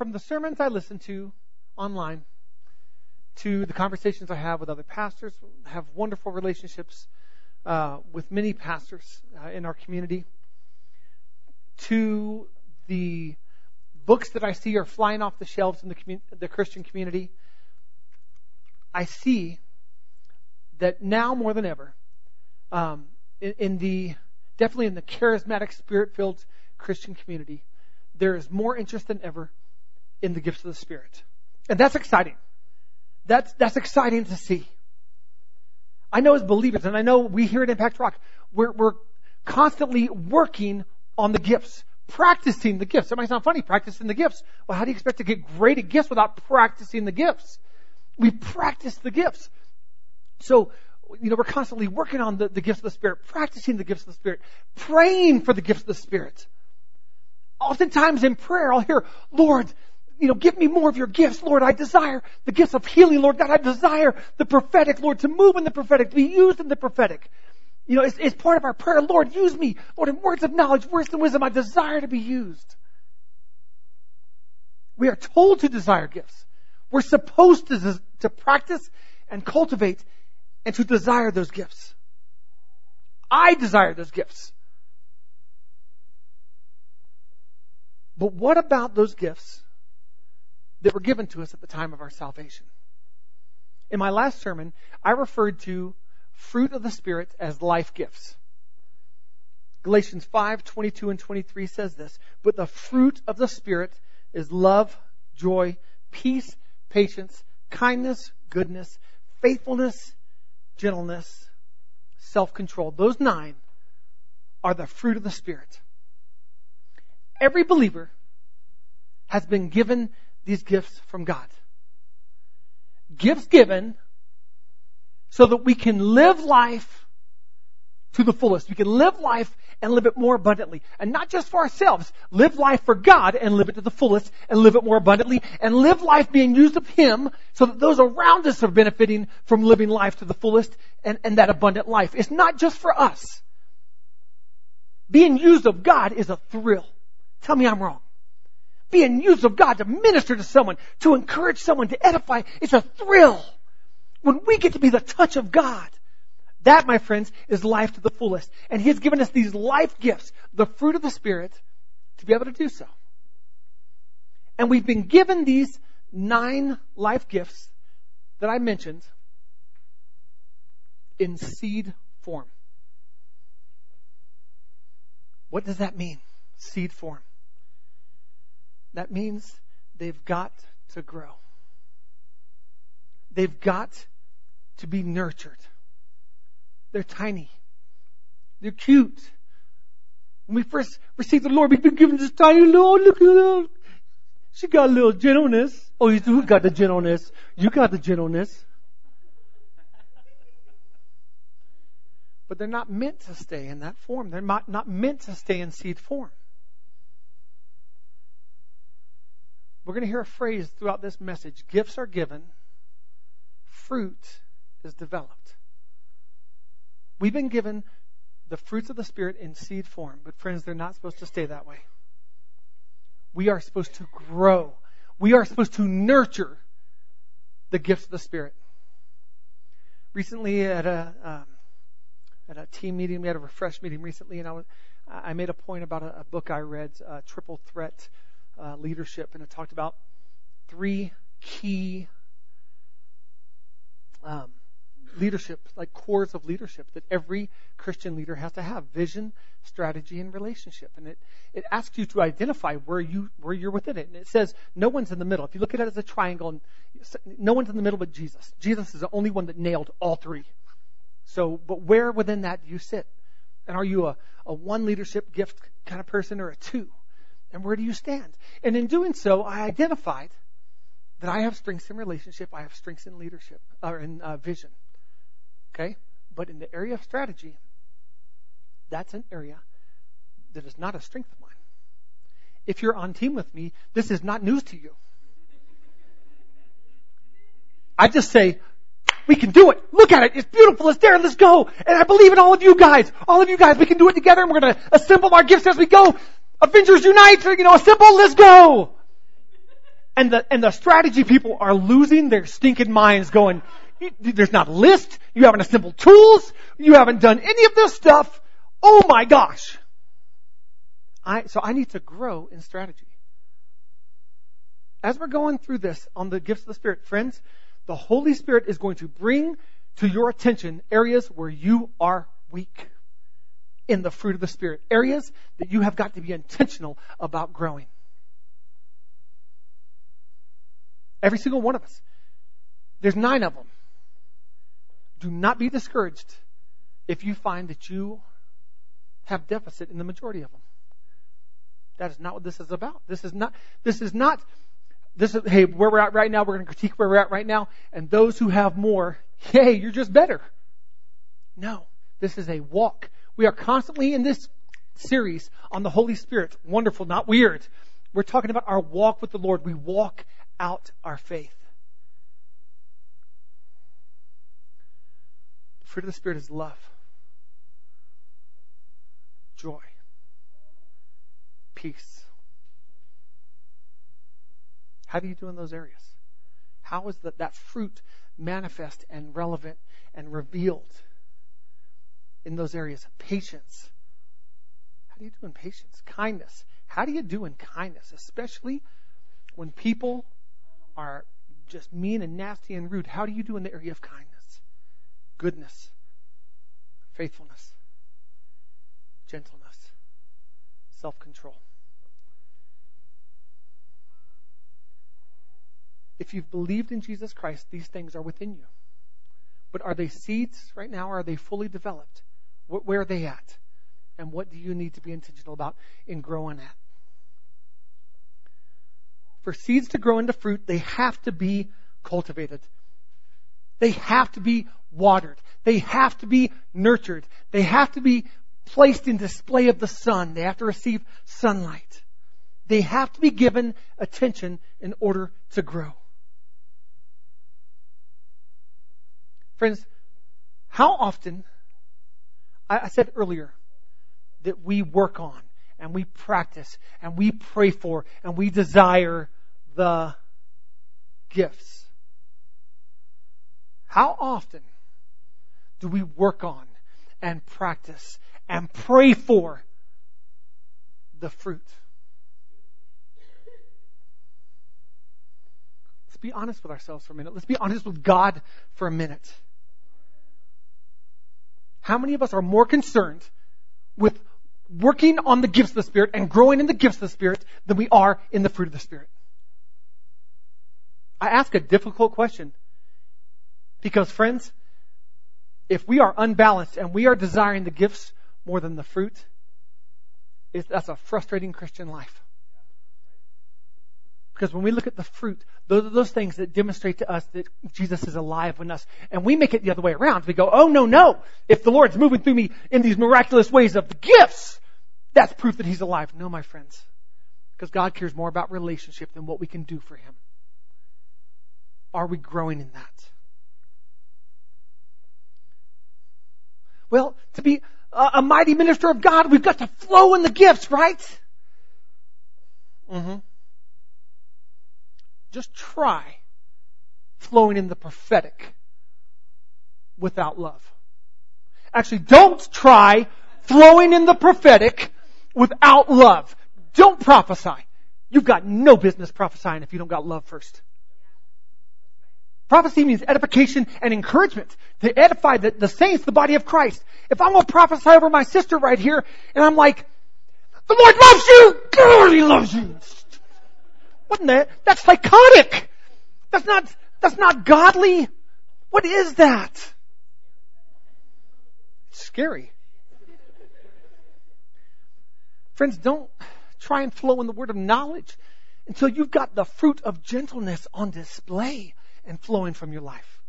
from the sermons I listen to online to the conversations I have with other pastors, have wonderful relationships uh, with many pastors uh, in our community, to the books that I see are flying off the shelves in the, commun- the Christian community, I see that now more than ever, um, in, in the definitely in the charismatic, spirit-filled Christian community, there is more interest than ever in the gifts of the Spirit, and that's exciting. That's that's exciting to see. I know as believers, and I know we here at Impact Rock, we're, we're constantly working on the gifts, practicing the gifts. It might sound funny, practicing the gifts. Well, how do you expect to get great at gifts without practicing the gifts? We practice the gifts. So, you know, we're constantly working on the, the gifts of the Spirit, practicing the gifts of the Spirit, praying for the gifts of the Spirit. Oftentimes in prayer, I'll hear, Lord, you know, give me more of your gifts, Lord. I desire the gifts of healing, Lord God. I desire the prophetic, Lord, to move in the prophetic, to be used in the prophetic. You know, it's, it's part of our prayer. Lord, use me, Lord, in words of knowledge, words of wisdom. I desire to be used. We are told to desire gifts. We're supposed to, to practice and cultivate and to desire those gifts. I desire those gifts. But what about those gifts that were given to us at the time of our salvation. In my last sermon, I referred to fruit of the Spirit as life gifts. Galatians 5, 22 and 23 says this, but the fruit of the Spirit is love, joy, peace, patience, kindness, goodness, faithfulness, gentleness, self-control. Those nine are the fruit of the Spirit. Every believer has been given these gifts from God. Gifts given so that we can live life to the fullest. We can live life and live it more abundantly. And not just for ourselves. Live life for God and live it to the fullest and live it more abundantly and live life being used of Him so that those around us are benefiting from living life to the fullest and, and that abundant life. It's not just for us. Being used of God is a thrill. Tell me I'm wrong being used of God to minister to someone, to encourage someone, to edify. It's a thrill. When we get to be the touch of God, that, my friends, is life to the fullest. And He has given us these life gifts, the fruit of the Spirit, to be able to do so. And we've been given these nine life gifts that I mentioned in seed form. What does that mean? Seed form. That means they've got to grow. They've got to be nurtured. They're tiny. They're cute. When we first received the Lord, we've been given this tiny Lord. Look at her. She got a little gentleness. Oh, you got the gentleness. You got the gentleness. But they're not meant to stay in that form. They're not, not meant to stay in seed form. We're going to hear a phrase throughout this message gifts are given, fruit is developed. We've been given the fruits of the Spirit in seed form, but friends, they're not supposed to stay that way. We are supposed to grow. We are supposed to nurture the gifts of the Spirit. Recently, at a um, at a team meeting, we had a refresh meeting recently, and I, was, I made a point about a, a book I read, uh, Triple Threat uh, leadership, and it talked about three key um, leadership, like cores of leadership that every Christian leader has to have: vision, strategy, and relationship. And it it asks you to identify where you where you're within it. And it says no one's in the middle. If you look at it as a triangle, and no one's in the middle but Jesus. Jesus is the only one that nailed all three. So, but where within that do you sit? And are you a, a one leadership gift kind of person or a two? And where do you stand? And in doing so, I identified that I have strengths in relationship, I have strengths in leadership, or in uh, vision. Okay? But in the area of strategy, that's an area that is not a strength of mine. If you're on team with me, this is not news to you. I just say, we can do it. Look at it. It's beautiful. It's there. Let's go. And I believe in all of you guys. All of you guys. We can do it together and we're going to assemble our gifts as we go. Avengers Unite, you know, assemble, let's go. And the, and the strategy people are losing their stinking minds going, there's not a list, you haven't assembled tools, you haven't done any of this stuff. Oh my gosh. I, so I need to grow in strategy. As we're going through this on the gifts of the Spirit, friends, the Holy Spirit is going to bring to your attention areas where you are weak in the fruit of the Spirit. Areas that you have got to be intentional about growing. Every single one of us. There's nine of them. Do not be discouraged if you find that you have deficit in the majority of them. That is not what this is about. This is not, this is not, this is, hey, where we're at right now, we're going to critique where we're at right now, and those who have more, hey, you're just better. No. This is a walk. We are constantly in this series on the Holy Spirit. Wonderful, not weird. We're talking about our walk with the Lord. We walk out our faith. The fruit of the Spirit is love, joy, peace. How do you do in those areas? How is that, that fruit manifest and relevant and revealed in those areas? Patience. How do you do in patience? Kindness. How do you do in kindness? Especially when people are just mean and nasty and rude, how do you do in the area of kindness? Goodness, faithfulness, gentleness, self control. If you've believed in Jesus Christ, these things are within you. But are they seeds right now, or are they fully developed? Where are they at? And what do you need to be intentional about in growing at? for seeds to grow into fruit, they have to be cultivated. They have to be watered. They have to be nurtured. They have to be placed in display of the sun. They have to receive sunlight. They have to be given attention in order to grow. Friends, how often, I said earlier, that we work on and we practice and we pray for and we desire the gifts. How often do we work on and practice and pray for the fruit? Let's be honest with ourselves for a minute. Let's be honest with God for a minute. How many of us are more concerned with working on the gifts of the Spirit and growing in the gifts of the Spirit than we are in the fruit of the Spirit. I ask a difficult question because friends, if we are unbalanced and we are desiring the gifts more than the fruit, that's a frustrating Christian life. Because when we look at the fruit, those are those things that demonstrate to us that Jesus is alive in us. And we make it the other way around. We go, oh no, no. If the Lord's moving through me in these miraculous ways of the gifts, that's proof that He's alive. No, my friends. Because God cares more about relationship than what we can do for Him. Are we growing in that? Well, to be a, a mighty minister of God, we've got to flow in the gifts, right? Mm-hmm. Just try flowing in the prophetic without love. Actually, don't try flowing in the prophetic without love. Don't prophesy. You've got no business prophesying if you don't got love first. Prophecy means edification and encouragement to edify the, the saints, the body of Christ. If I'm going to prophesy over my sister right here, and I'm like, the Lord loves you! God, He loves you! What that? That's psychotic! That's not, that's not godly! What is that? It's scary. Friends, don't try and flow in the word of knowledge until you've got the fruit of gentleness on display and flowing from your life.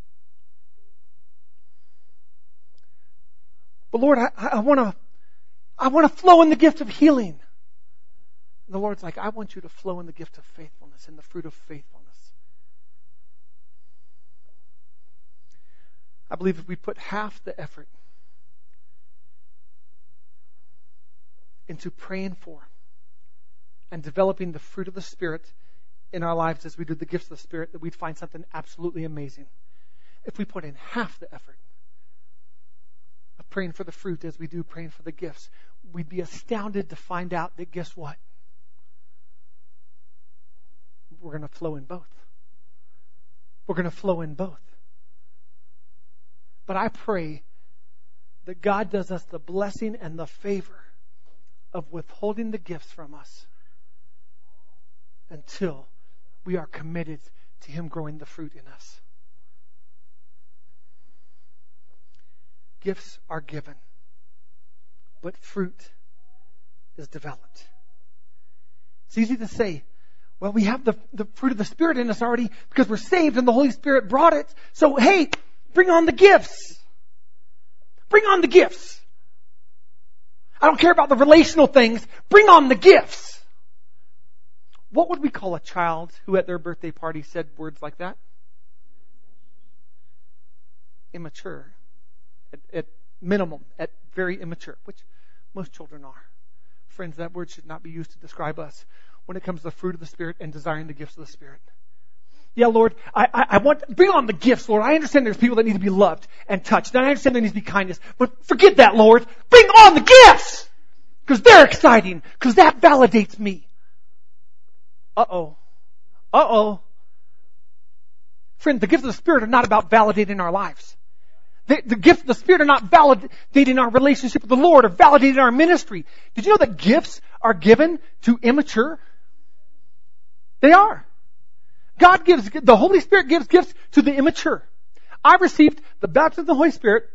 But Lord, I, I want to, I want to flow in the gift of healing. And the Lord's like, I want you to flow in the gift of faithfulness and the fruit of faithfulness. I believe if we put half the effort into praying for and developing the fruit of the Spirit in our lives as we do the gifts of the Spirit that we'd find something absolutely amazing. If we put in half the effort of praying for the fruit as we do praying for the gifts, we'd be astounded to find out that guess what? We're going to flow in both. We're going to flow in both. But I pray that God does us the blessing and the favor of withholding the gifts from us until we are committed to Him growing the fruit in us. Gifts are given, but fruit is developed. It's easy to say, well, we have the, the fruit of the Spirit in us already because we're saved and the Holy Spirit brought it. So, hey, bring on the gifts. Bring on the gifts. I don't care about the relational things. Bring on the gifts. What would we call a child who at their birthday party said words like that? Immature. At, at minimum, at very immature, which most children are. Friends, that word should not be used to describe us when it comes to the fruit of the Spirit and desiring the gifts of the Spirit. Yeah, Lord, I, I, I, want, bring on the gifts, Lord. I understand there's people that need to be loved and touched. And I understand there needs to be kindness. But forget that, Lord. Bring on the gifts! Because they're exciting. Because that validates me. Uh-oh. Uh-oh. Friend, the gifts of the Spirit are not about validating our lives. The, the gifts of the Spirit are not validating our relationship with the Lord or validating our ministry. Did you know that gifts are given to immature? They are. God gives, the Holy Spirit gives gifts to the immature. I received the baptism of the Holy Spirit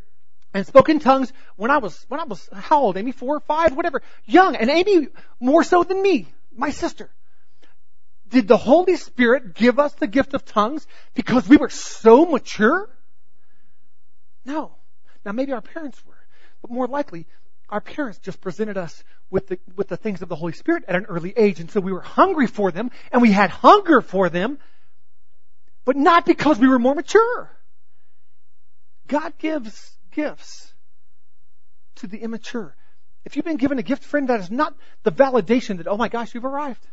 and spoke in tongues when I was, when I was, how old? Amy four, five, whatever. Young. And Amy more so than me, my sister. Did the Holy Spirit give us the gift of tongues because we were so mature? No. Now maybe our parents were, but more likely our parents just presented us with the, with the things of the Holy Spirit at an early age. And so we were hungry for them and we had hunger for them, but not because we were more mature. God gives gifts to the immature. If you've been given a gift, friend, that is not the validation that, oh my gosh, you've arrived.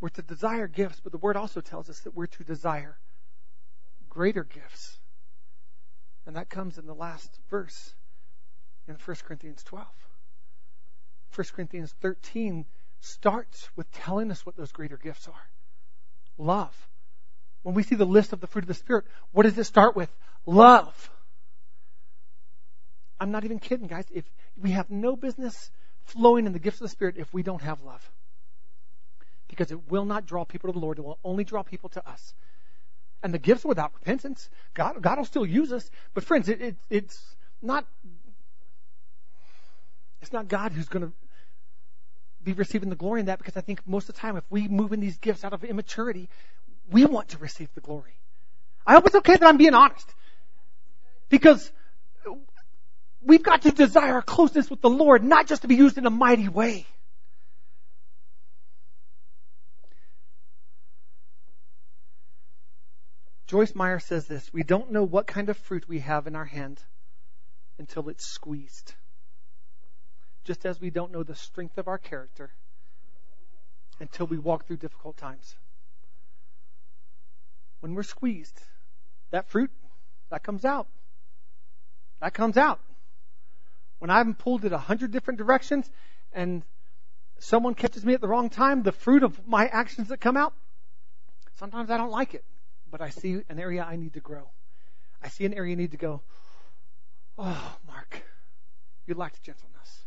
We're to desire gifts, but the word also tells us that we're to desire greater gifts. And that comes in the last verse in 1 Corinthians 12. 1 Corinthians 13 starts with telling us what those greater gifts are. Love. When we see the list of the fruit of the Spirit, what does it start with? Love. I'm not even kidding, guys. If we have no business flowing in the gifts of the Spirit if we don't have love because it will not draw people to the Lord. It will only draw people to us. And the gifts without repentance, God, God will still use us. But friends, it, it, it's not, it's not God who's going to be receiving the glory in that because I think most of the time if we move in these gifts out of immaturity, we want to receive the glory. I hope it's okay that I'm being honest. Because we've got to desire closeness with the Lord, not just to be used in a mighty way. Joyce Meyer says this We don't know what kind of fruit we have in our hand until it's squeezed. Just as we don't know the strength of our character until we walk through difficult times. When we're squeezed, that fruit, that comes out. That comes out. When I'm pulled in a hundred different directions and someone catches me at the wrong time, the fruit of my actions that come out, sometimes I don't like it but I see an area I need to grow. I see an area I need to go, oh, Mark, you lacked gentleness.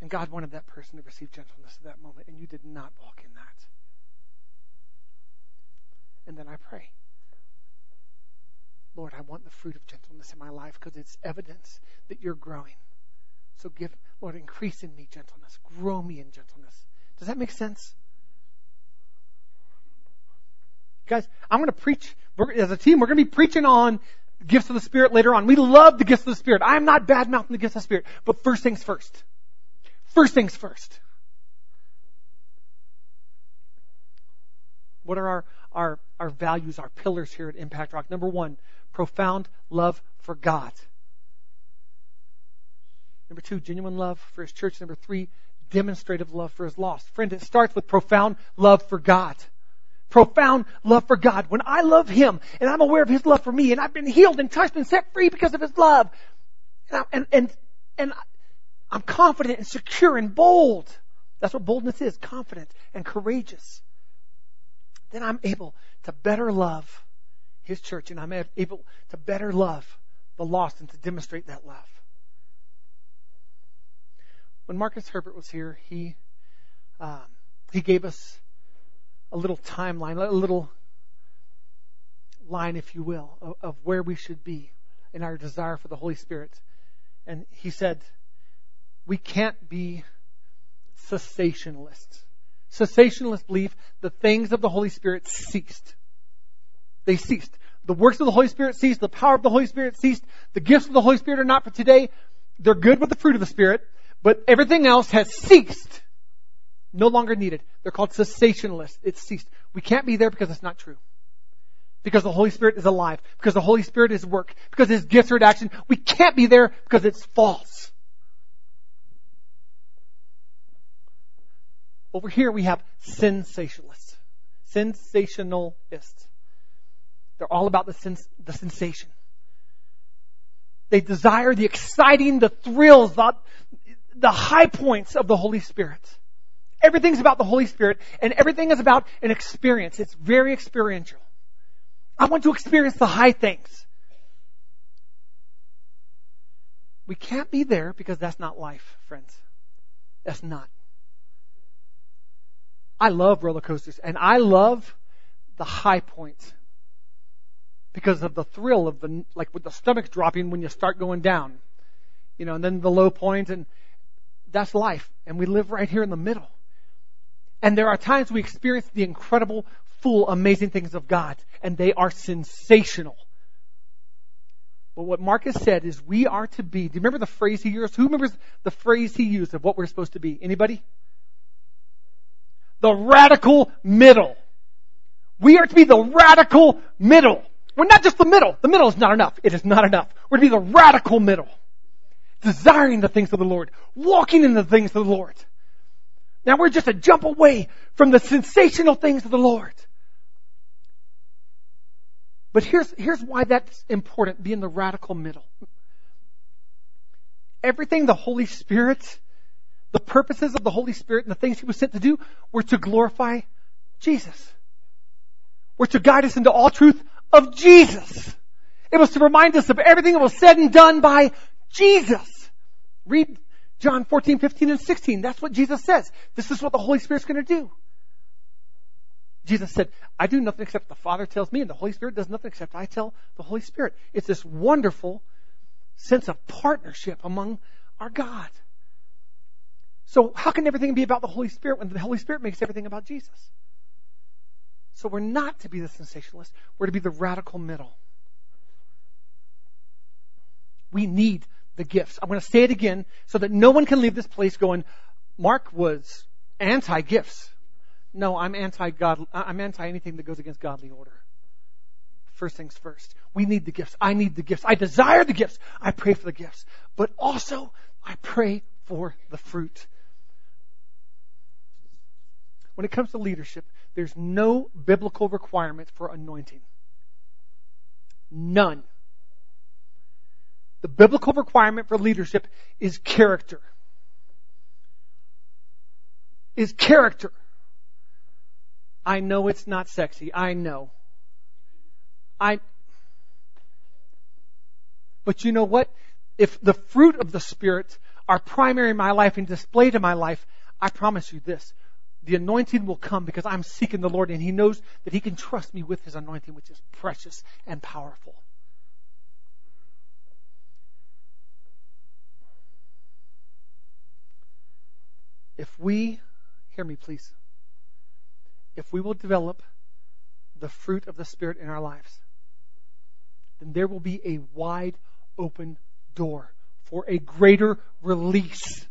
And God wanted that person to receive gentleness at that moment, and you did not walk in that. And then I pray, Lord, I want the fruit of gentleness in my life because it's evidence that you're growing. So give, Lord, increase in me gentleness. Grow me in gentleness. Does that make sense? Guys, I'm going to preach, as a team, we're going to be preaching on gifts of the Spirit later on. We love the gifts of the Spirit. I am not bad mouthing the gifts of the Spirit, but first things first. First things first. What are our, our, our values, our pillars here at Impact Rock? Number one, profound love for God. Number two, genuine love for his church. Number three, demonstrative love for his lost. Friend, it starts with profound love for God. Profound love for God. When I love him and I'm aware of his love for me and I've been healed and touched and set free because of his love and, I, and, and, and I'm confident and secure and bold. That's what boldness is. Confident and courageous. Then I'm able to better love his church and I'm able to better love the lost and to demonstrate that love. When Marcus Herbert was here, he um, he gave us a little timeline, a little line, if you will, of, of where we should be in our desire for the Holy Spirit. And he said, we can't be cessationalists. Cessationalists believe the things of the Holy Spirit ceased. They ceased. The works of the Holy Spirit ceased. The power of the Holy Spirit ceased. The gifts of the Holy Spirit are not for today. They're good with the fruit of the Spirit, but everything else has ceased. No longer needed. They're called cessationalists. It's ceased. We can't be there because it's not true. Because the Holy Spirit is alive. Because the Holy Spirit is work. Because His gifts are in action. We can't be there because it's false. Over here we have sensationalists. Sensationalists. They're all about the, sens- the sensation. They desire the exciting, the thrills, the, the high points of the Holy Spirit. Everything's about the Holy Spirit and everything is about an experience. It's very experiential. I want to experience the high things. We can't be there because that's not life, friends. That's not. I love roller coasters and I love the high points because of the thrill of the, like with the stomach dropping when you start going down, you know, and then the low point and that's life. And we live right here in the middle. And there are times we experience the incredible, full, amazing things of God and they are sensational. But what Marcus said is we are to be, do you remember the phrase he used? Who remembers the phrase he used of what we're supposed to be? Anybody? the radical middle. We are to be the radical middle. We're not just the middle. The middle is not enough. It is not enough. We're to be the radical middle. Desiring the things of the Lord. Walking in the things of the Lord. Now we're just a jump away from the sensational things of the Lord. But here's, here's why that's important, being the radical middle. Everything the Holy Spirit the purposes of the Holy Spirit and the things He was sent to do were to glorify Jesus. Were to guide us into all truth of Jesus. It was to remind us of everything that was said and done by Jesus. Read John 14, 15, and 16. That's what Jesus says. This is what the Holy Spirit's going to do. Jesus said, I do nothing except the Father tells me, and the Holy Spirit does nothing except I tell the Holy Spirit. It's this wonderful sense of partnership among our God. So how can everything be about the Holy Spirit when the Holy Spirit makes everything about Jesus? So we're not to be the sensationalist. We're to be the radical middle. We need the gifts. I'm going to say it again so that no one can leave this place going, Mark was anti-gifts. No, I'm anti-God, I'm anti anything that goes against godly order. First things first. We need the gifts. I need the gifts. I desire the gifts. I pray for the gifts. But also, I pray for the fruit. When it comes to leadership, there's no biblical requirement for anointing. None. The biblical requirement for leadership is character. Is character. I know it's not sexy. I know. I, but you know what? If the fruit of the Spirit are primary in my life and displayed in my life, I promise you this the anointing will come because I'm seeking the Lord and He knows that He can trust me with His anointing, which is precious and powerful. If we, hear me please, if we will develop the fruit of the Spirit in our lives, then there will be a wide open door for a greater release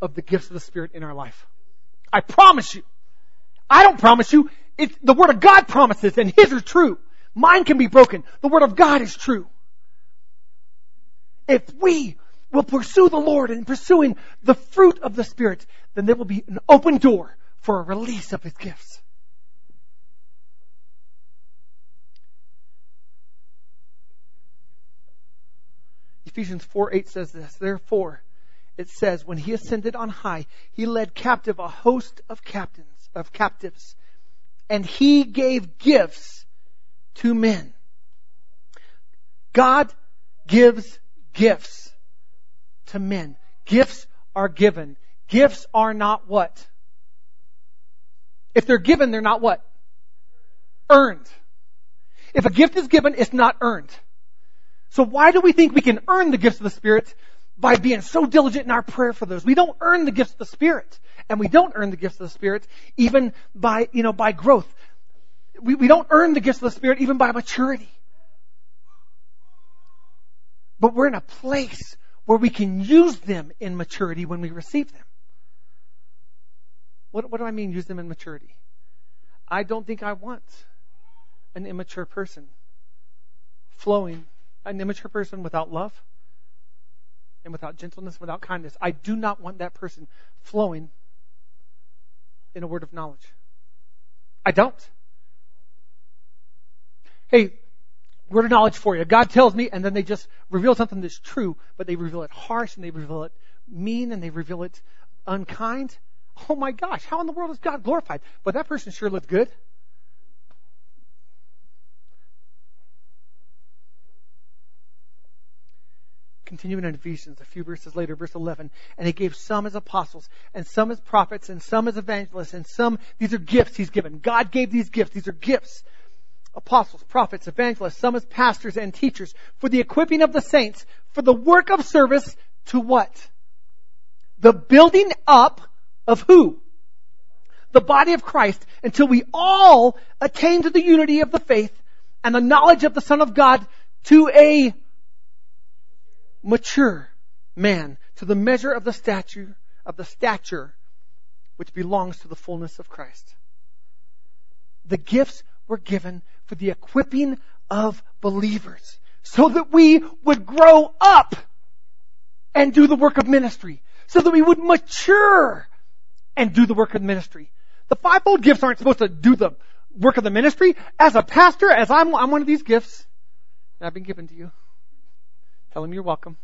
of the gifts of the Spirit in our life. I promise you. I don't promise you. It's the Word of God promises and His are true. Mine can be broken. The Word of God is true. If we will pursue the Lord and pursuing the fruit of the Spirit, then there will be an open door for a release of His gifts. Ephesians 4 8 says this, therefore, it says, when he ascended on high, he led captive a host of captains, of captives, and he gave gifts to men. God gives gifts to men. Gifts are given. Gifts are not what? If they're given, they're not what? Earned. If a gift is given, it's not earned. So why do we think we can earn the gifts of the Spirit? By being so diligent in our prayer for those. We don't earn the gifts of the Spirit. And we don't earn the gifts of the Spirit even by, you know, by growth. We, we don't earn the gifts of the Spirit even by maturity. But we're in a place where we can use them in maturity when we receive them. What, what do I mean, use them in maturity? I don't think I want an immature person flowing, an immature person without love and without gentleness, without kindness. I do not want that person flowing in a word of knowledge. I don't. Hey, word of knowledge for you. God tells me, and then they just reveal something that's true, but they reveal it harsh and they reveal it mean and they reveal it unkind. Oh my gosh, how in the world is God glorified? But that person sure looked good. Continuing in Ephesians, a few verses later, verse 11, and he gave some as apostles, and some as prophets, and some as evangelists, and some, these are gifts he's given. God gave these gifts. These are gifts apostles, prophets, evangelists, some as pastors and teachers, for the equipping of the saints, for the work of service to what? The building up of who? The body of Christ until we all attain to the unity of the faith and the knowledge of the Son of God to a mature man, to the measure of the stature, of the stature which belongs to the fullness of Christ. The gifts were given for the equipping of believers so that we would grow up and do the work of ministry, so that we would mature and do the work of ministry. The fivefold gifts aren't supposed to do the work of the ministry. As a pastor, as I'm, I'm one of these gifts that I've been given to you. Tell him you're welcome.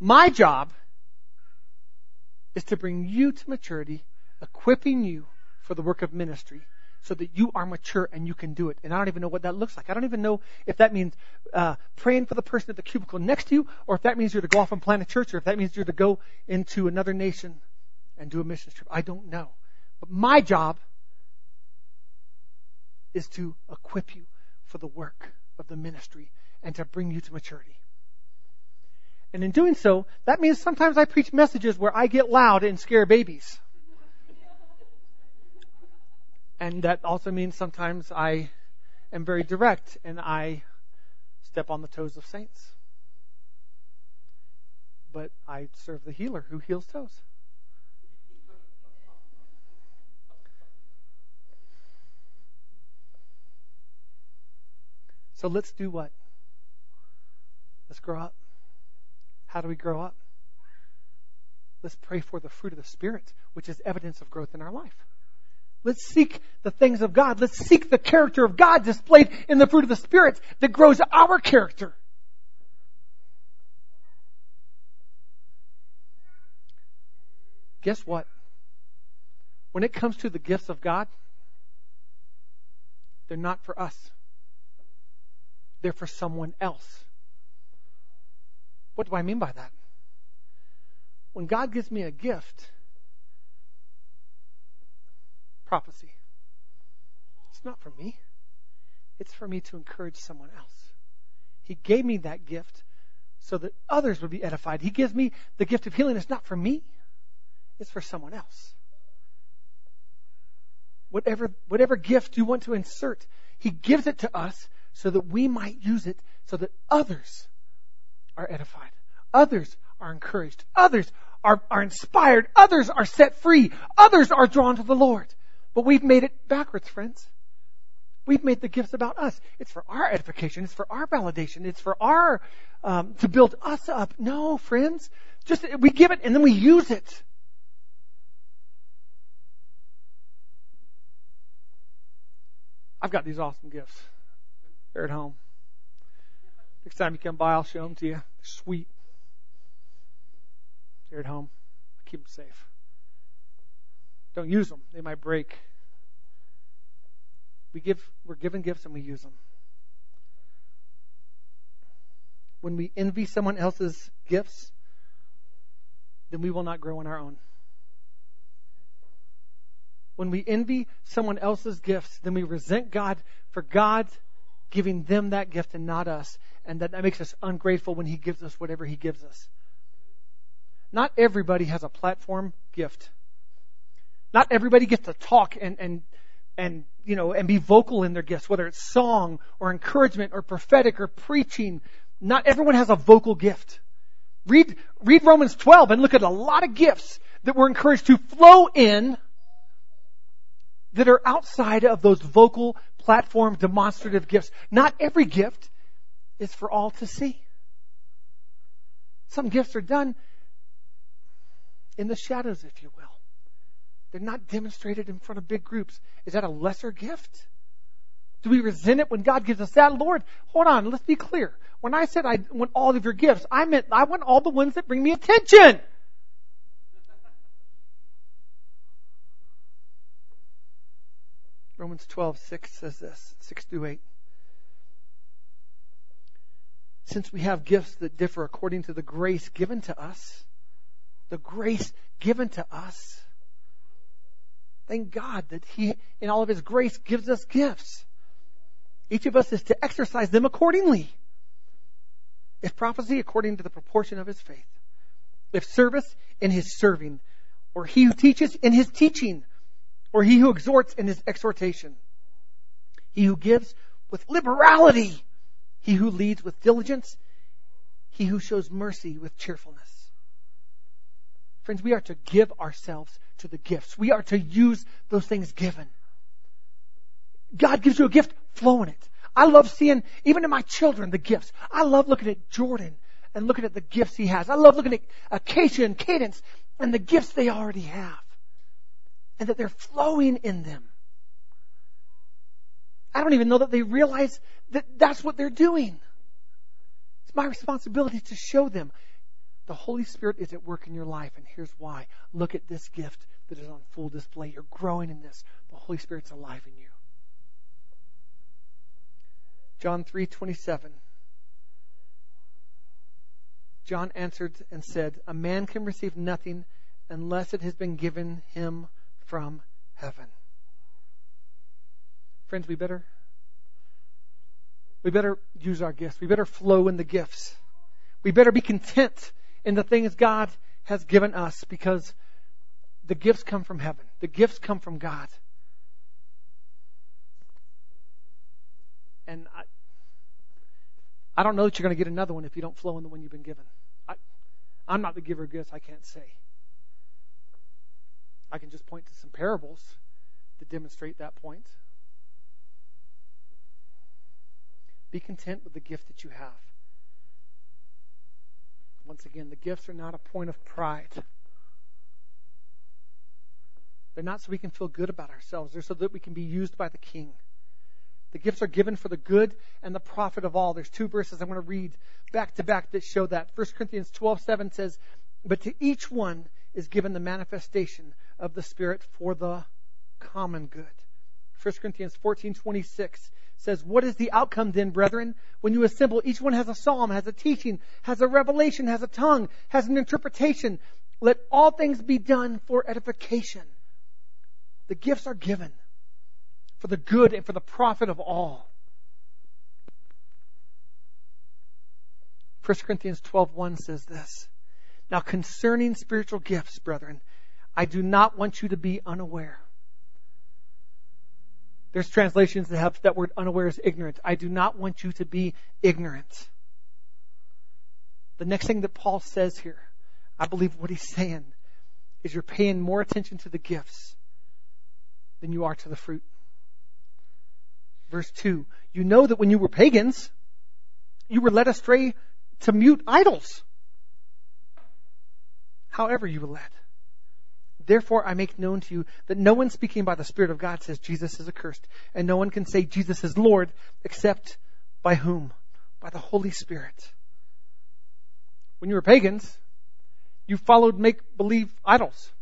My job is to bring you to maturity, equipping you for the work of ministry so that you are mature and you can do it. And I don't even know what that looks like. I don't even know if that means uh, praying for the person at the cubicle next to you, or if that means you're to go off and plant a church, or if that means you're to go into another nation and do a mission trip. I don't know. But my job is to equip you for the work of the ministry and to bring you to maturity. And in doing so, that means sometimes I preach messages where I get loud and scare babies. And that also means sometimes I am very direct and I step on the toes of saints. But I serve the healer who heals toes. So let's do what? Let's grow up. How do we grow up? Let's pray for the fruit of the Spirit, which is evidence of growth in our life. Let's seek the things of God. Let's seek the character of God displayed in the fruit of the Spirit that grows our character. Guess what? When it comes to the gifts of God, they're not for us. They're for someone else. What do I mean by that? When God gives me a gift, prophecy. It's not for me. It's for me to encourage someone else. He gave me that gift so that others would be edified. He gives me the gift of healing. It's not for me. It's for someone else. Whatever, whatever gift you want to insert, He gives it to us so that we might use it so that others are edified. Others are encouraged. Others are, are inspired. Others are set free. Others are drawn to the Lord. But we've made it backwards, friends. We've made the gifts about us. It's for our edification. It's for our validation. It's for our, um, to build us up. No, friends. Just, we give it and then we use it. I've got these awesome gifts. They're at home. Next time you come by, I'll show them to you. They're sweet. They're at home. I keep them safe. Don't use them. They might break. We give, we're given gifts and we use them. When we envy someone else's gifts, then we will not grow in our own. When we envy someone else's gifts, then we resent God for God giving them that gift and not us. And that, that makes us ungrateful when He gives us whatever He gives us. Not everybody has a platform gift. Not everybody gets to talk and, and, and, you know, and be vocal in their gifts, whether it's song or encouragement or prophetic or preaching. Not everyone has a vocal gift. Read, read Romans 12 and look at a lot of gifts that we're encouraged to flow in that are outside of those vocal platform demonstrative gifts. Not every gift is for all to see. Some gifts are done in the shadows, if you will. They're not demonstrated in front of big groups. Is that a lesser gift? Do we resent it when God gives us that? Lord, hold on, let's be clear. When I said I want all of your gifts, I meant I want all the ones that bring me attention. Romans 12, 6 says this, 6 through 8. Since we have gifts that differ according to the grace given to us, the grace given to us, thank God that He, in all of His grace, gives us gifts. Each of us is to exercise them accordingly. If prophecy, according to the proportion of his faith. If service, in his serving. Or he who teaches, in his teaching or he who exhorts in his exhortation. He who gives with liberality. He who leads with diligence. He who shows mercy with cheerfulness. Friends, we are to give ourselves to the gifts. We are to use those things given. God gives you a gift, flow in it. I love seeing, even in my children, the gifts. I love looking at Jordan and looking at the gifts he has. I love looking at Acacia and Cadence and the gifts they already have and that they're flowing in them. I don't even know that they realize that that's what they're doing. It's my responsibility to show them. The Holy Spirit is at work in your life, and here's why. Look at this gift that is on full display. You're growing in this. The Holy Spirit's alive in you. John 3:27 John answered and said, "A man can receive nothing unless it has been given him from heaven. Friends, we better we better use our gifts. We better flow in the gifts. We better be content in the things God has given us because the gifts come from heaven. The gifts come from God. And I, I don't know that you're going to get another one if you don't flow in the one you've been given. I, I'm not the giver of gifts. I can't say. I can just point to some parables to demonstrate that point. Be content with the gift that you have. Once again, the gifts are not a point of pride. They're not so we can feel good about ourselves. They're so that we can be used by the King. The gifts are given for the good and the profit of all. There's two verses I'm going to read back to back that show that. 1 Corinthians 12:7 says, "But to each one is given the manifestation of the Spirit for the common good. 1 Corinthians 14:26 says, "What is the outcome then, brethren? When you assemble, each one has a psalm, has a teaching, has a revelation, has a tongue, has an interpretation. Let all things be done for edification." The gifts are given for the good and for the profit of all. 1 Corinthians 12:1 says this. Now concerning spiritual gifts, brethren, I do not want you to be unaware. There's translations that have that word unaware is ignorant. I do not want you to be ignorant. The next thing that Paul says here, I believe what he's saying is you're paying more attention to the gifts than you are to the fruit. Verse 2. You know that when you were pagans, you were led astray to mute idols. However you were led. Therefore I make known to you that no one speaking by the Spirit of God says Jesus is accursed, and no one can say Jesus is Lord except by whom? By the Holy Spirit. When you were pagans, you followed make believe idols.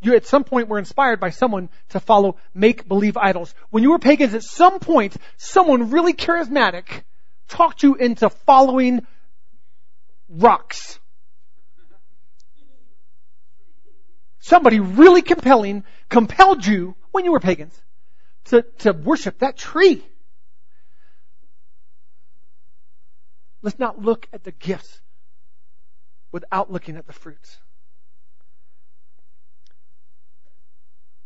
You at some point were inspired by someone to follow make believe idols. When you were pagans, at some point, someone really charismatic talked you into following rocks. Somebody really compelling compelled you when you were pagans to, to worship that tree. Let's not look at the gifts without looking at the fruits.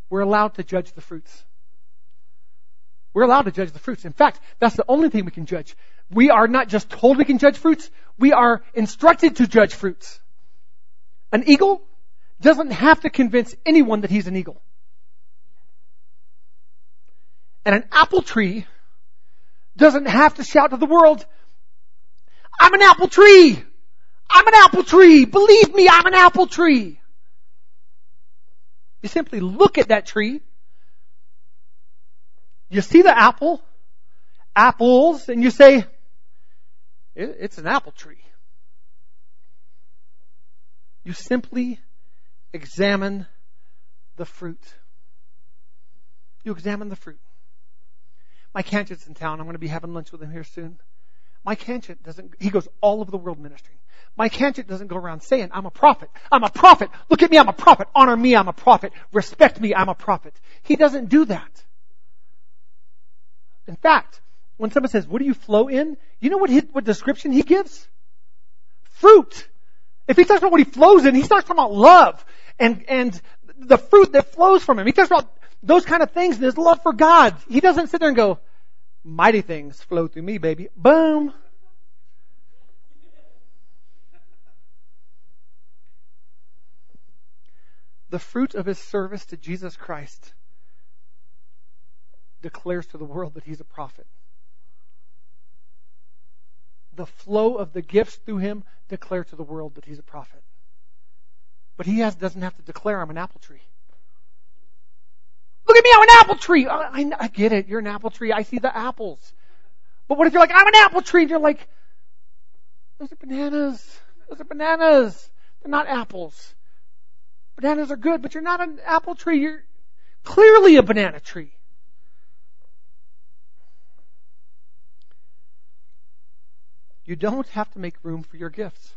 We're allowed to judge the fruits. We're allowed to judge the fruits. In fact, that's the only thing we can judge. We are not just told we can judge fruits, we are instructed to judge fruits. An eagle doesn't have to convince anyone that he's an eagle. And an apple tree doesn't have to shout to the world, I'm an apple tree! I'm an apple tree! Believe me, I'm an apple tree! You simply look at that tree, you see the apple, apples, and you say, it's an apple tree. You simply examine the fruit. You examine the fruit. Mike Hanchett's in town. I'm going to be having lunch with him here soon. Mike Hanchett doesn't, he goes all over the world ministering. Mike Hanchett doesn't go around saying, I'm a prophet. I'm a prophet. Look at me. I'm a prophet. Honor me. I'm a prophet. Respect me. I'm a prophet. He doesn't do that. In fact, when someone says, what do you flow in? You know what, his, what description he gives? Fruit. If he talks about what he flows in, he starts talking about love and, and the fruit that flows from him. He talks about those kind of things and his love for God. He doesn't sit there and go, mighty things flow through me, baby. Boom. The fruit of his service to Jesus Christ declares to the world that he's a prophet. The flow of the gifts through him declare to the world that he's a prophet. But he has, doesn't have to declare I'm an apple tree. Look at me, I'm an apple tree. I, I, I get it. You're an apple tree. I see the apples. But what if you're like, I'm an apple tree, and you're like, those are bananas. Those are bananas. They're not apples. Bananas are good, but you're not an apple tree. You're clearly a banana tree. You don't have to make room for your gifts.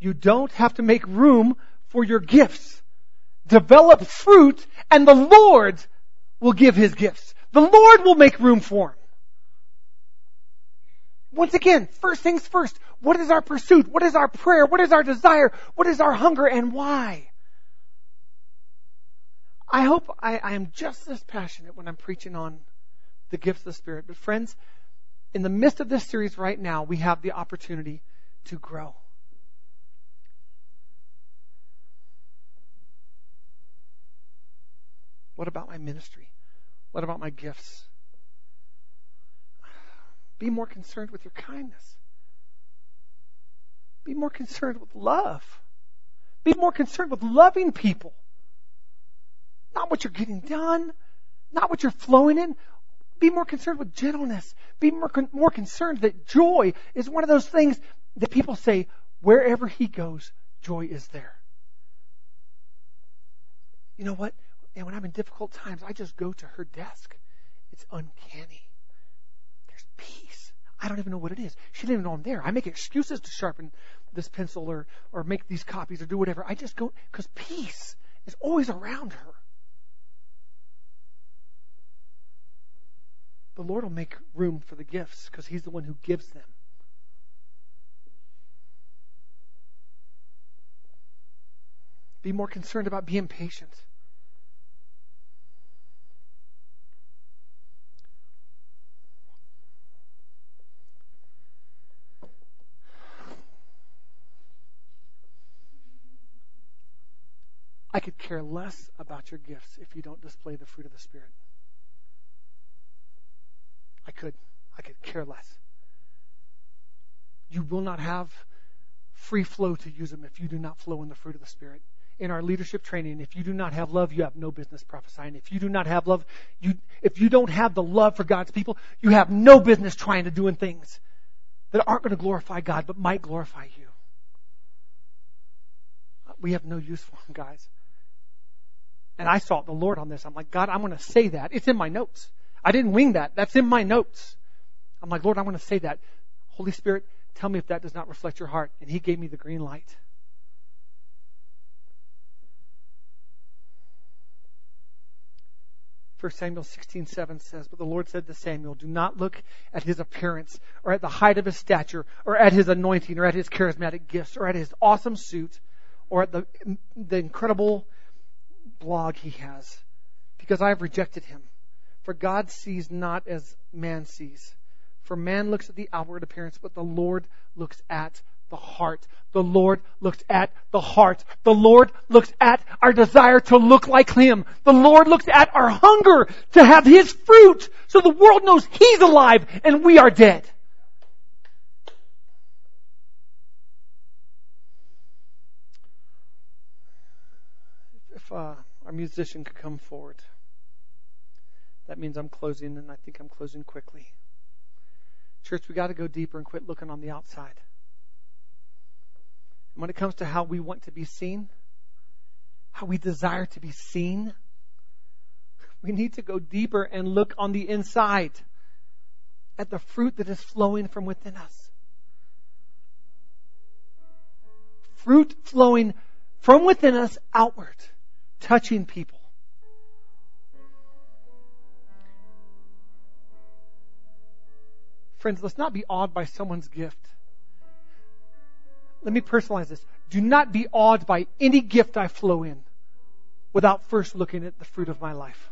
You don't have to make room for your gifts. Develop fruit and the Lord will give His gifts. The Lord will make room for them. Once again, first things first. What is our pursuit? What is our prayer? What is our desire? What is our hunger and why? I hope I, I am just as passionate when I'm preaching on the gifts of the Spirit. But friends, in the midst of this series right now, we have the opportunity to grow. What about my ministry? What about my gifts? Be more concerned with your kindness. Be more concerned with love. Be more concerned with loving people. Not what you're getting done, not what you're flowing in. Be more concerned with gentleness. Be more, more concerned that joy is one of those things that people say, wherever he goes, joy is there. You know what? And when I'm in difficult times, I just go to her desk. It's uncanny. There's peace. I don't even know what it is. She didn't even know I'm there. I make excuses to sharpen this pencil or, or make these copies or do whatever. I just go, because peace is always around her. The Lord will make room for the gifts because He's the one who gives them. Be more concerned about being patient. I could care less about your gifts if you don't display the fruit of the Spirit. I could. I could care less. You will not have free flow to use them if you do not flow in the fruit of the Spirit. In our leadership training, if you do not have love, you have no business prophesying. If you do not have love, you, if you don't have the love for God's people, you have no business trying to doing things that aren't going to glorify God, but might glorify you. We have no use for them, guys. And I sought the Lord on this. I'm like, God, I'm going to say that. It's in my notes. I didn't wing that. That's in my notes. I'm like, Lord, I'm going to say that. Holy Spirit, tell me if that does not reflect your heart. And He gave me the green light. 1 Samuel 16:7 says, But the Lord said to Samuel, Do not look at his appearance, or at the height of his stature, or at his anointing, or at his charismatic gifts, or at his awesome suit, or at the, the incredible blog he has, because I have rejected him. For God sees not as man sees. For man looks at the outward appearance, but the Lord looks at the heart. The Lord looks at the heart. The Lord looks at our desire to look like Him. The Lord looks at our hunger to have His fruit so the world knows He's alive and we are dead. If uh, our musician could come forward, that means I'm closing and I think I'm closing quickly. Church, we got to go deeper and quit looking on the outside And when it comes to how we want to be seen, how we desire to be seen, we need to go deeper and look on the inside at the fruit that is flowing from within us. Fruit flowing from within us outward, touching people. Friends, let's not be awed by someone's gift let me personalize this. Do not be awed by any gift I flow in without first looking at the fruit of my life.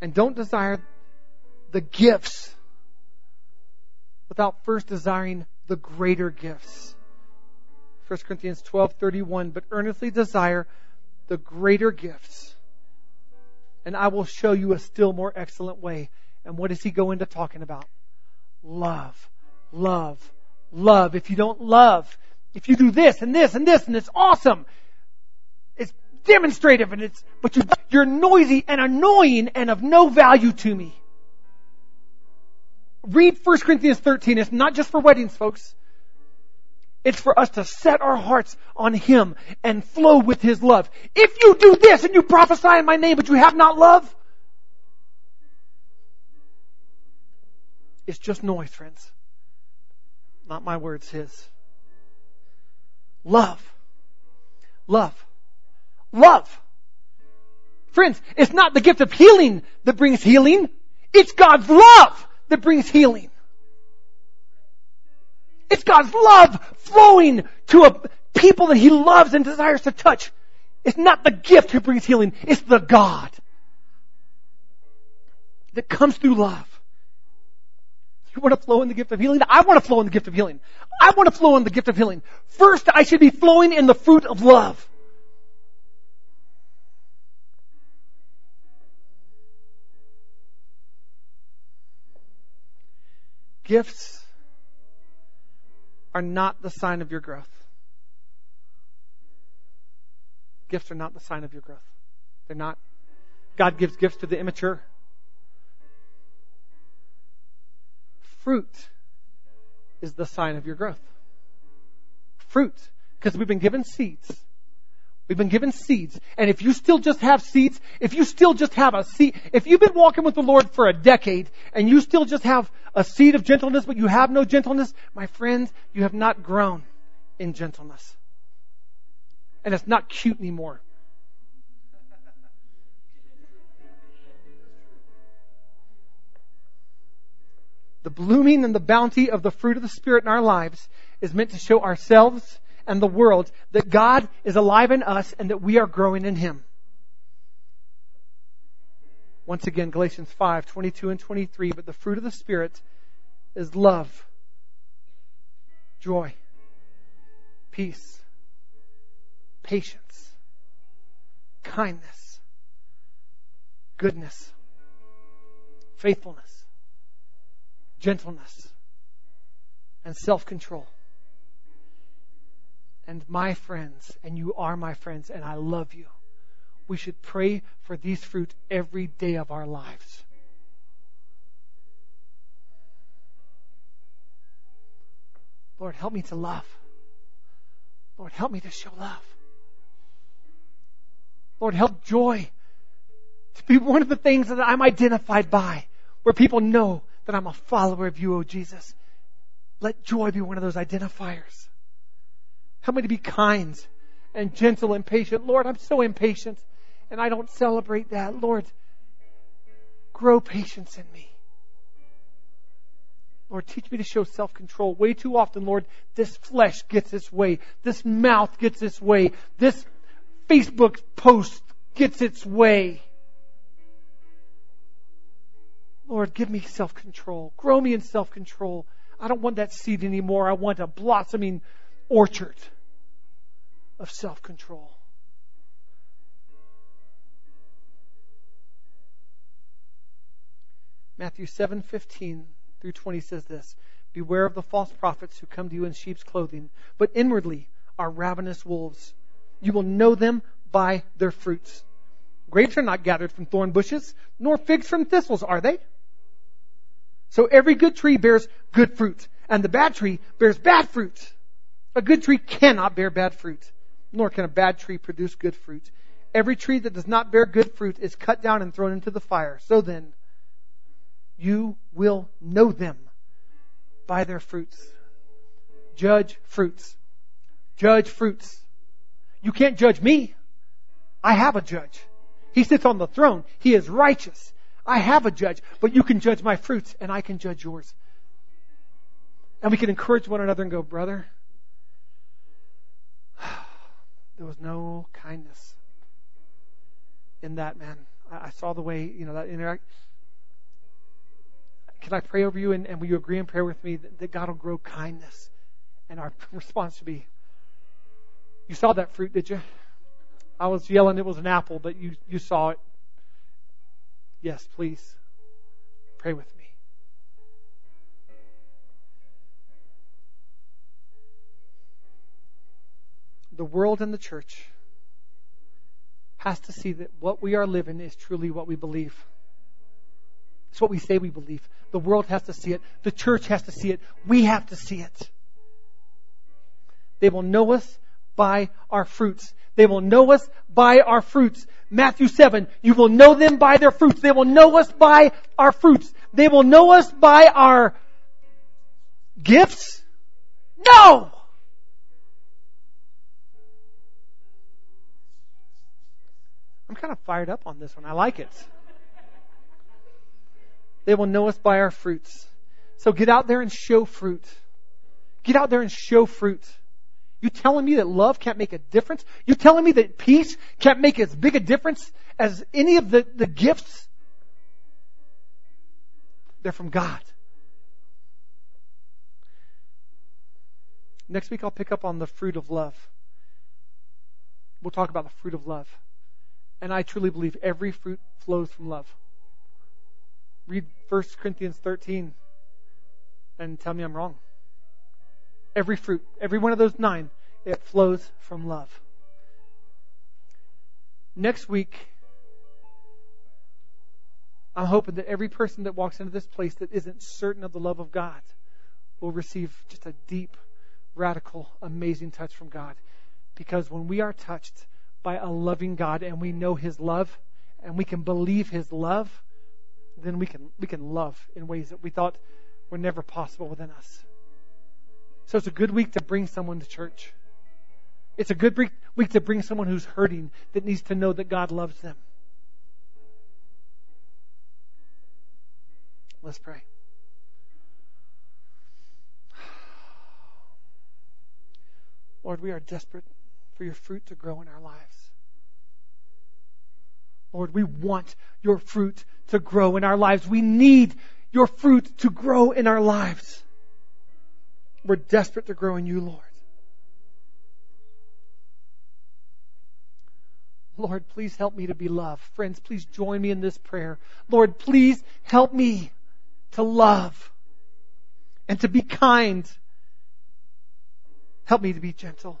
And don't desire the gifts without first desiring the greater gifts. 1 Corinthians 12:31 but earnestly desire the greater gifts and I will show you a still more excellent way. And what does he go into talking about? love, love, love. If you don't love, if you do this and this and this and it's awesome, it's demonstrative and it's, but you, you're noisy and annoying and of no value to me. Read 1 Corinthians 13. It's not just for weddings, folks. It's for us to set our hearts on Him and flow with His love. If you do this and you prophesy in my name, but you have not love, It's just noise, friends. Not my words, His. Love. Love. Love. Friends, it's not the gift of healing that brings healing. It's God's love that brings healing. It's God's love flowing to a people that He loves and desires to touch. It's not the gift who brings healing. It's the God that comes through love. You want to flow in the gift of healing? I want to flow in the gift of healing. I want to flow in the gift of healing. First, I should be flowing in the fruit of love. Gifts are not the sign of your growth. Gifts are not the sign of your growth. They're not. God gives gifts to the immature. fruit is the sign of your growth. Fruit. Because we've been given seeds. We've been given seeds. And if you still just have seeds, if you still just have a seed, if you've been walking with the Lord for a decade and you still just have a seed of gentleness, but you have no gentleness, my friends, you have not grown in gentleness. And it's not cute anymore. The blooming and the bounty of the fruit of the Spirit in our lives is meant to show ourselves and the world that God is alive in us and that we are growing in Him. Once again, Galatians 5, 22 and 23, but the fruit of the Spirit is love, joy, peace, patience, kindness, goodness, faithfulness, gentleness, and self control. And my friends, and you are my friends, and I love you. We should pray for these fruit every day of our lives. Lord, help me to love. Lord, help me to show love. Lord, help joy to be one of the things that I'm identified by, where people know that I'm a follower of you, O oh Jesus. Let joy be one of those identifiers. Help me to be kind and gentle and patient. Lord, I'm so impatient and I don't celebrate that. Lord, grow patience in me. Lord, teach me to show self control. Way too often, Lord, this flesh gets its way. This mouth gets its way. This Facebook post gets its way. Lord, give me self control. Grow me in self control. I don't want that seed anymore. I want a blossoming orchard of self control. Matthew 7:15 through 20 says this, "Beware of the false prophets who come to you in sheep's clothing, but inwardly are ravenous wolves. You will know them by their fruits. Grapes are not gathered from thorn bushes, nor figs from thistles, are they? So every good tree bears good fruit, and the bad tree bears bad fruit. A good tree cannot bear bad fruit, nor can a bad tree produce good fruit. Every tree that does not bear good fruit is cut down and thrown into the fire. So then, you will know them by their fruits. Judge fruits. Judge fruits. You can't judge me. I have a judge. He sits on the throne. He is righteous. I have a judge, but you can judge my fruits and I can judge yours. And we can encourage one another and go, brother, there was no kindness in that man. I, saw the way, you know, that interact. Can I pray over you and, and will you agree in prayer with me that, that God will grow kindness? And our response should be, you saw that fruit, did you? I was yelling it was an apple, but you, you saw it. Yes, please. Pray with me. The world and the church has to see that what we are living is truly what we believe. It's what we say we believe. The world has to see it. The church has to see it. We have to see it. They will know us by our fruits. They will know us by our fruits. Matthew 7, you will know them by their fruits. They will know us by our fruits. They will know us by our gifts? No! Kind of fired up on this one. I like it. They will know us by our fruits. So get out there and show fruit. Get out there and show fruit. You telling me that love can't make a difference? You telling me that peace can't make as big a difference as any of the, the gifts? They're from God. Next week I'll pick up on the fruit of love. We'll talk about the fruit of love. And I truly believe every fruit flows from love. Read 1 Corinthians 13 and tell me I'm wrong. Every fruit, every one of those nine, it flows from love. Next week, I'm hoping that every person that walks into this place that isn't certain of the love of God will receive just a deep, radical, amazing touch from God. Because when we are touched by a loving God and we know His love and we can believe His love, then we can we can love in ways that we thought were never possible within us. So it's a good week to bring someone to church. It's a good week to bring someone who's hurting that needs to know that God loves them. Let's pray. Lord, we are desperate for your fruit to grow in our lives. Lord, we want your fruit to grow in our lives. We need your fruit to grow in our lives. We're desperate to grow in you, Lord. Lord, please help me to be loved. Friends, please join me in this prayer. Lord, please help me to love and to be kind. Help me to be gentle.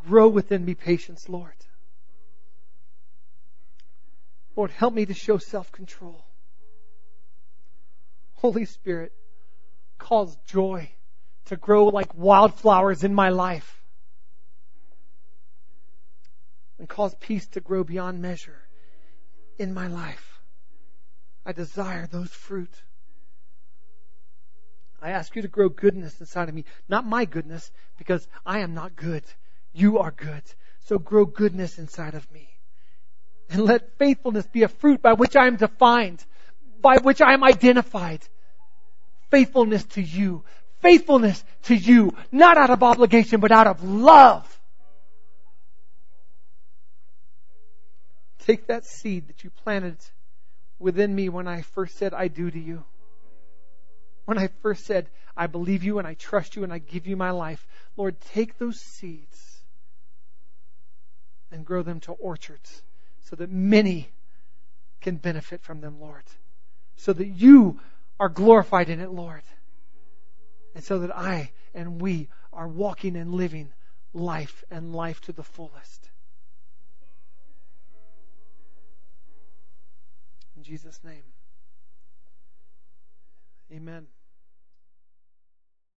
Grow within me patience, Lord. Lord, help me to show self-control. Holy Spirit, cause joy to grow like wildflowers in my life and cause peace to grow beyond measure in my life. I desire those fruit. I ask you to grow goodness inside of me. Not my goodness, because I am not good. You are good. So grow goodness inside of me. And let faithfulness be a fruit by which I am defined, by which I am identified. Faithfulness to you. Faithfulness to you. Not out of obligation, but out of love. Take that seed that you planted within me when I first said, I do to you. When I first said, I believe you and I trust you and I give you my life. Lord, take those seeds and grow them to orchards so that many can benefit from them, Lord. So that you are glorified in it, Lord. And so that I and we are walking and living life and life to the fullest. In Jesus' name. Amen.